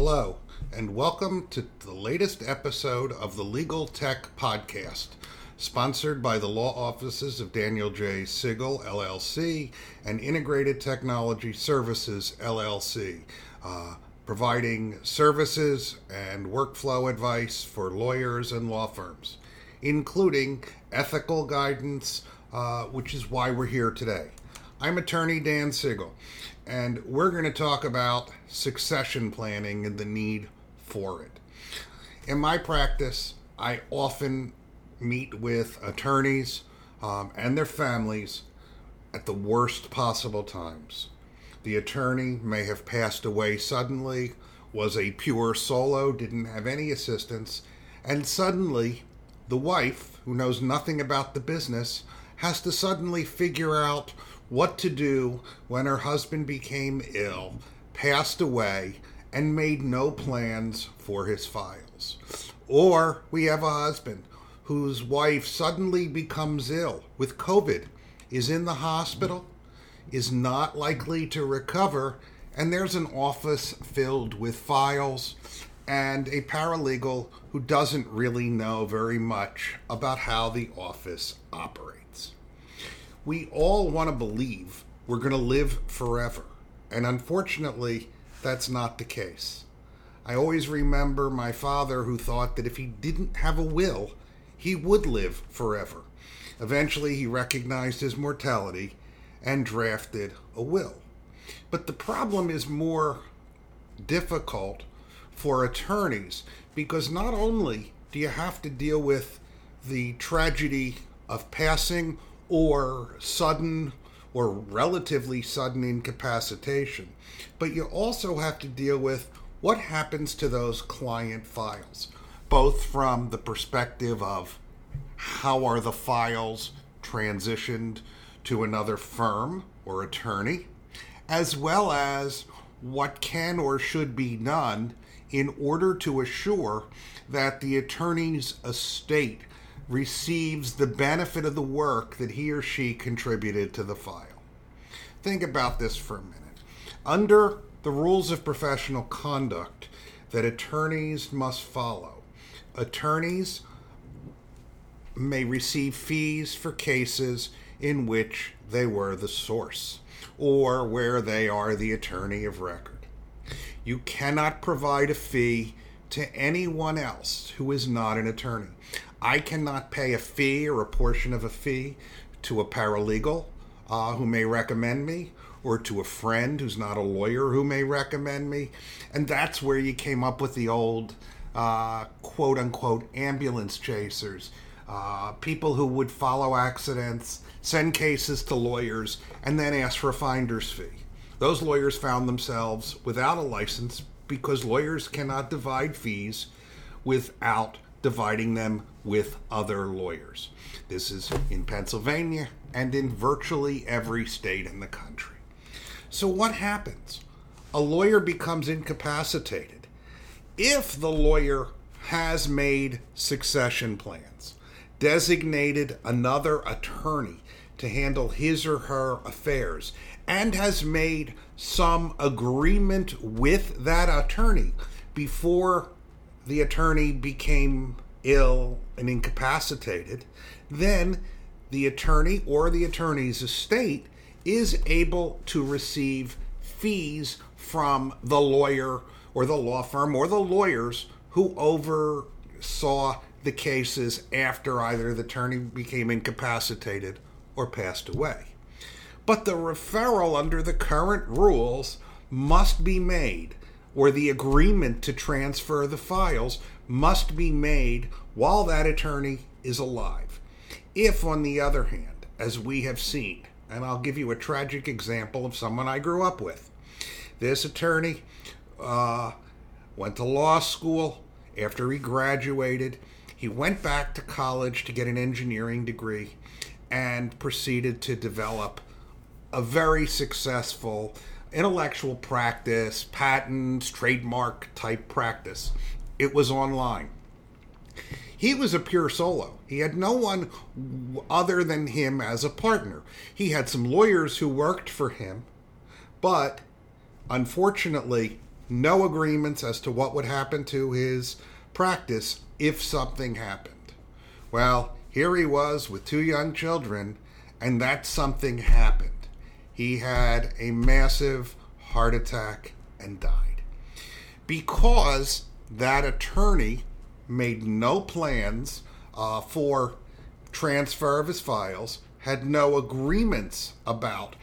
Hello, and welcome to the latest episode of the Legal Tech Podcast, sponsored by the law offices of Daniel J. Siegel, LLC, and Integrated Technology Services, LLC, uh, providing services and workflow advice for lawyers and law firms, including ethical guidance, uh, which is why we're here today. I'm attorney Dan Siegel, and we're going to talk about succession planning and the need for it. In my practice, I often meet with attorneys um, and their families at the worst possible times. The attorney may have passed away suddenly, was a pure solo, didn't have any assistance, and suddenly the wife, who knows nothing about the business, has to suddenly figure out what to do when her husband became ill, passed away, and made no plans for his files. Or we have a husband whose wife suddenly becomes ill with COVID, is in the hospital, is not likely to recover, and there's an office filled with files and a paralegal who doesn't really know very much about how the office operates we all want to believe we're going to live forever. And unfortunately, that's not the case. I always remember my father who thought that if he didn't have a will, he would live forever. Eventually, he recognized his mortality and drafted a will. But the problem is more difficult for attorneys because not only do you have to deal with the tragedy of passing or sudden or relatively sudden incapacitation. But you also have to deal with what happens to those client files, both from the perspective of how are the files transitioned to another firm or attorney, as well as what can or should be done in order to assure that the attorney's estate receives the benefit of the work that he or she contributed to the file. Think about this for a minute. Under the rules of professional conduct that attorneys must follow, attorneys may receive fees for cases in which they were the source or where they are the attorney of record. You cannot provide a fee to anyone else who is not an attorney. I cannot pay a fee or a portion of a fee to a paralegal uh, who may recommend me or to a friend who's not a lawyer who may recommend me. And that's where you came up with the old uh, quote unquote ambulance chasers. Uh, people who would follow accidents, send cases to lawyers, and then ask for a finder's fee. Those lawyers found themselves without a license because lawyers cannot divide fees without dividing them with other lawyers. This is in Pennsylvania and in virtually every state in the country. So, what happens? A lawyer becomes incapacitated. If the lawyer has made succession plans, designated another attorney to handle his or her affairs, and has made some agreement with that attorney before the attorney became ill and incapacitated, then the attorney or the attorney's estate is able to receive fees from the lawyer or the law firm or the lawyers who oversaw the cases after either the attorney became incapacitated or passed away. But the referral under the current rules must be made or the agreement to transfer the files must be made while that attorney is alive. If, on the other hand, as we have seen, and I'll give you a tragic example of someone I grew up with, this attorney uh, went to law school. After he graduated, he went back to college to get an engineering degree and proceeded to develop a very successful intellectual practice, patents, trademark type practice. It was online. He was a pure solo. He had no one other than him as a partner. He had some lawyers who worked for him, but unfortunately, no agreements as to what would happen to his practice if something happened. Well, here he was with two young children, and that something happened. He had a massive heart attack and died. Because that attorney made no plans uh, for transfer of his files, had no agreements about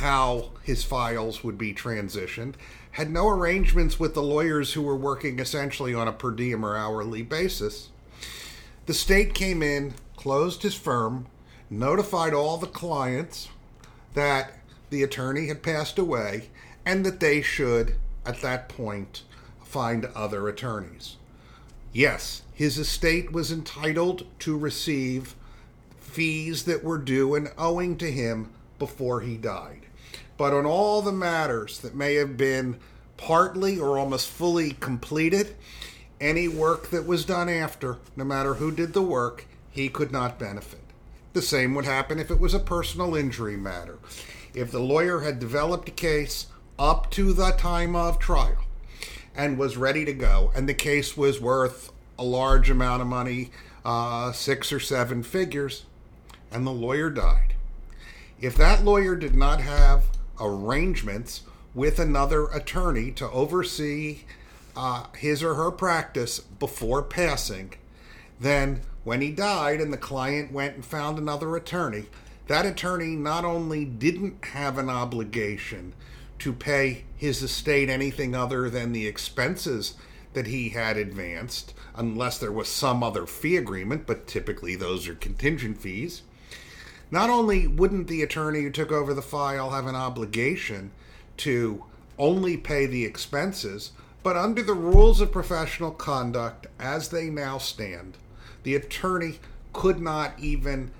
how his files would be transitioned, had no arrangements with the lawyers who were working essentially on a per diem or hourly basis. The state came in, closed his firm, notified all the clients that the attorney had passed away and that they should, at that point, find other attorneys. Yes, his estate was entitled to receive fees that were due and owing to him before he died. But on all the matters that may have been partly or almost fully completed, any work that was done after, no matter who did the work, he could not benefit. The same would happen if it was a personal injury matter. If the lawyer had developed a case up to the time of trial and was ready to go, and the case was worth a large amount of money, uh, six or seven figures, and the lawyer died. If that lawyer did not have arrangements with another attorney to oversee uh, his or her practice before passing, then when he died and the client went and found another attorney, that attorney not only didn't have an obligation to pay his estate anything other than the expenses that he had advanced, unless there was some other fee agreement, but typically those are contingent fees. Not only wouldn't the attorney who took over the file have an obligation to only pay the expenses, but under the rules of professional conduct as they now stand, the attorney could not even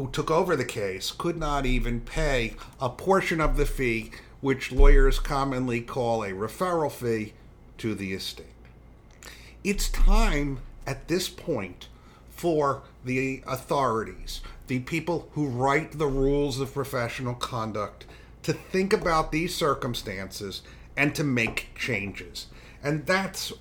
who took over the case could not even pay a portion of the fee which lawyers commonly call a referral fee to the estate. It's time at this point for the authorities, the people who write the rules of professional conduct, to think about these circumstances and to make changes. And that's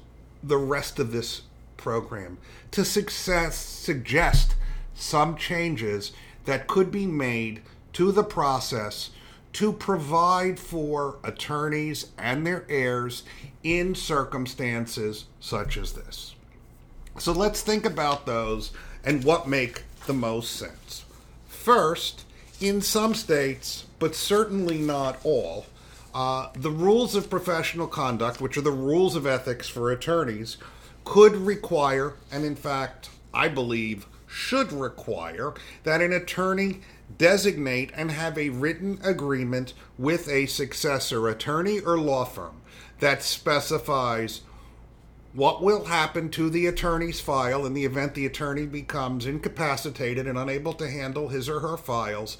the rest of this program to success suggest some changes that could be made to the process to provide for attorneys and their heirs in circumstances such as this. So let's think about those and what make the most sense. First, in some states, but certainly not all, uh, the rules of professional conduct, which are the rules of ethics for attorneys, could require, and in fact, I believe should require, that an attorney designate and have a written agreement with a successor attorney or law firm that specifies what will happen to the attorney's file in the event the attorney becomes incapacitated and unable to handle his or her files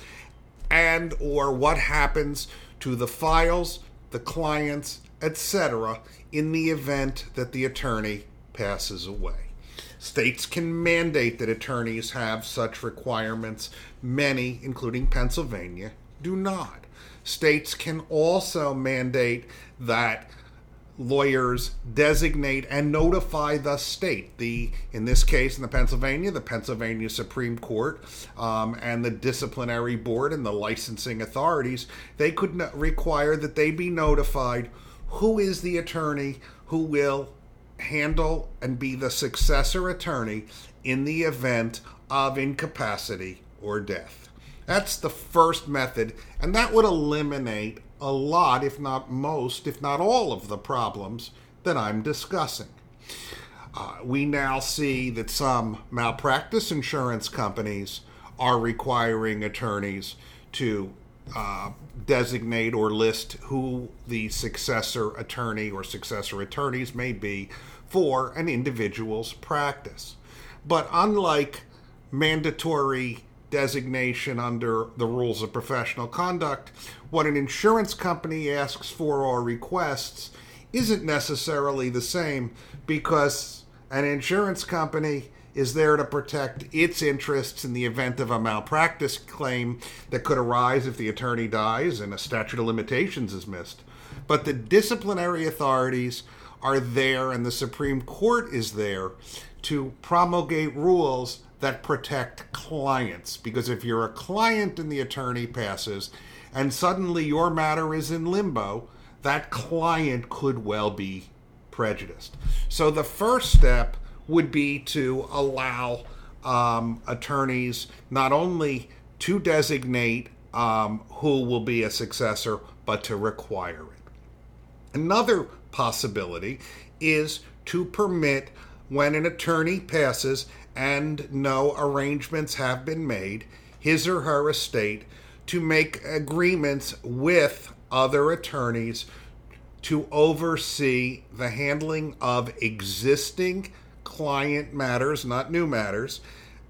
and or what happens to the files the clients etc in the event that the attorney passes away States can mandate that attorneys have such requirements. Many, including Pennsylvania, do not. States can also mandate that lawyers designate and notify the state the in this case in the pennsylvania the pennsylvania supreme court um, and the disciplinary board and the licensing authorities they could require that they be notified who is the attorney who will handle and be the successor attorney in the event of incapacity or death. That's the first method, and that would eliminate a lot, if not most, if not all of the problems that I'm discussing. Uh, we now see that some malpractice insurance companies are requiring attorneys to uh, designate or list who the successor attorney or successor attorneys may be for an individual's practice. But unlike mandatory designation under the rules of professional conduct, what an insurance company asks for or requests isn't necessarily the same because an insurance company is there to protect its interests in the event of a malpractice claim that could arise if the attorney dies and a statute of limitations is missed. But the disciplinary authorities are there and the Supreme Court is there to promulgate rules that protect clients. Because if you're a client and the attorney passes, and suddenly your matter is in limbo, that client could well be prejudiced. So the first step would be to allow um, attorneys not only to designate um, who will be a successor, but to require it. Another possibility is to permit when an attorney passes and no arrangements have been made, his or her estate to make agreements with other attorneys to oversee the handling of existing client matters, not new matters,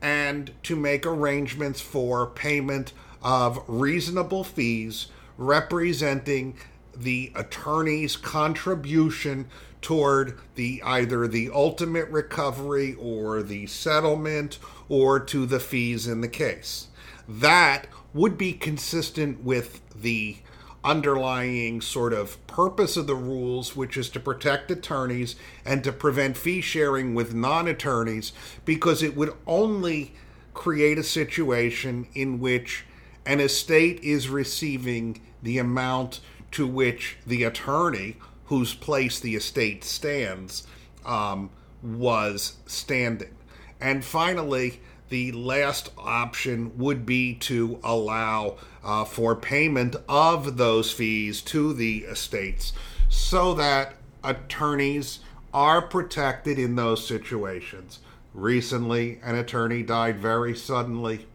and to make arrangements for payment of reasonable fees representing the attorney's contribution toward the either the ultimate recovery or the settlement or to the fees in the case. That would be consistent with the underlying sort of purpose of the rules, which is to protect attorneys and to prevent fee sharing with non attorneys, because it would only create a situation in which an estate is receiving the amount to which the attorney whose place the estate stands um, was standing. And finally, the last option would be to allow uh, for payment of those fees to the estates so that attorneys are protected in those situations. Recently, an attorney died very suddenly,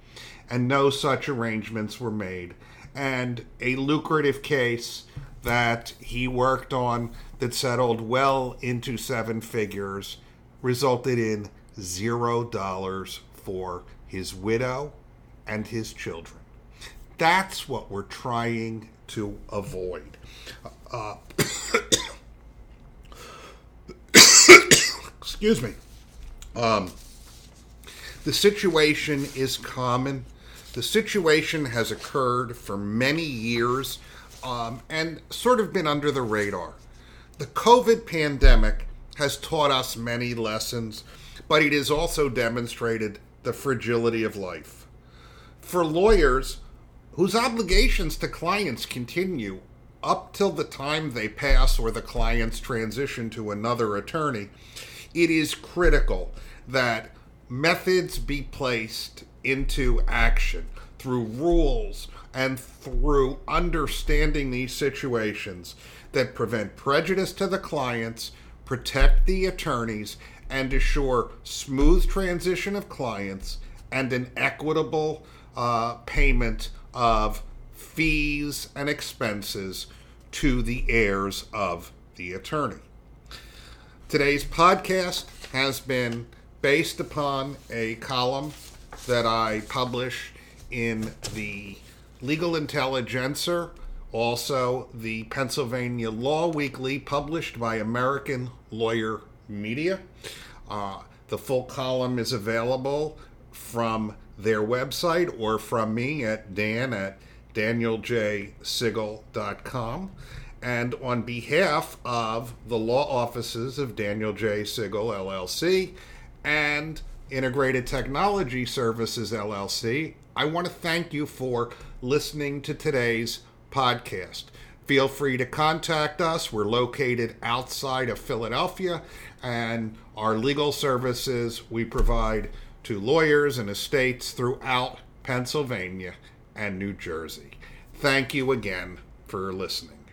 and no such arrangements were made. And a lucrative case that he worked on that settled well into seven figures resulted in zero dollars for his widow and his children. That's what we're trying to avoid. Uh, excuse me. Um, the situation is common. The situation has occurred for many years um, and sort of been under the radar. The COVID pandemic has taught us many lessons, but it has also demonstrated the fragility of life. For lawyers whose obligations to clients continue up till the time they pass or the clients transition to another attorney, it is critical that methods be placed into action through rules and through understanding these situations that prevent prejudice to the clients, protect the attorneys, and assure smooth transition of clients and an equitable uh, payment of fees and expenses to the heirs of the attorney. Today's podcast has been based upon a column that I publish in the Legal Intelligencer, also the Pennsylvania Law Weekly, published by American Lawyer Media. Uh, the full column is available from their website or from me at dan at danieljsiegel.com. And on behalf of the law offices of Daniel J. Siegel LLC and Integrated Technology Services LLC, I want to thank you for listening to today's podcast. Feel free to contact us. We're located outside of Philadelphia, and our legal services we provide to lawyers and estates throughout Pennsylvania and New Jersey. Thank you again for listening.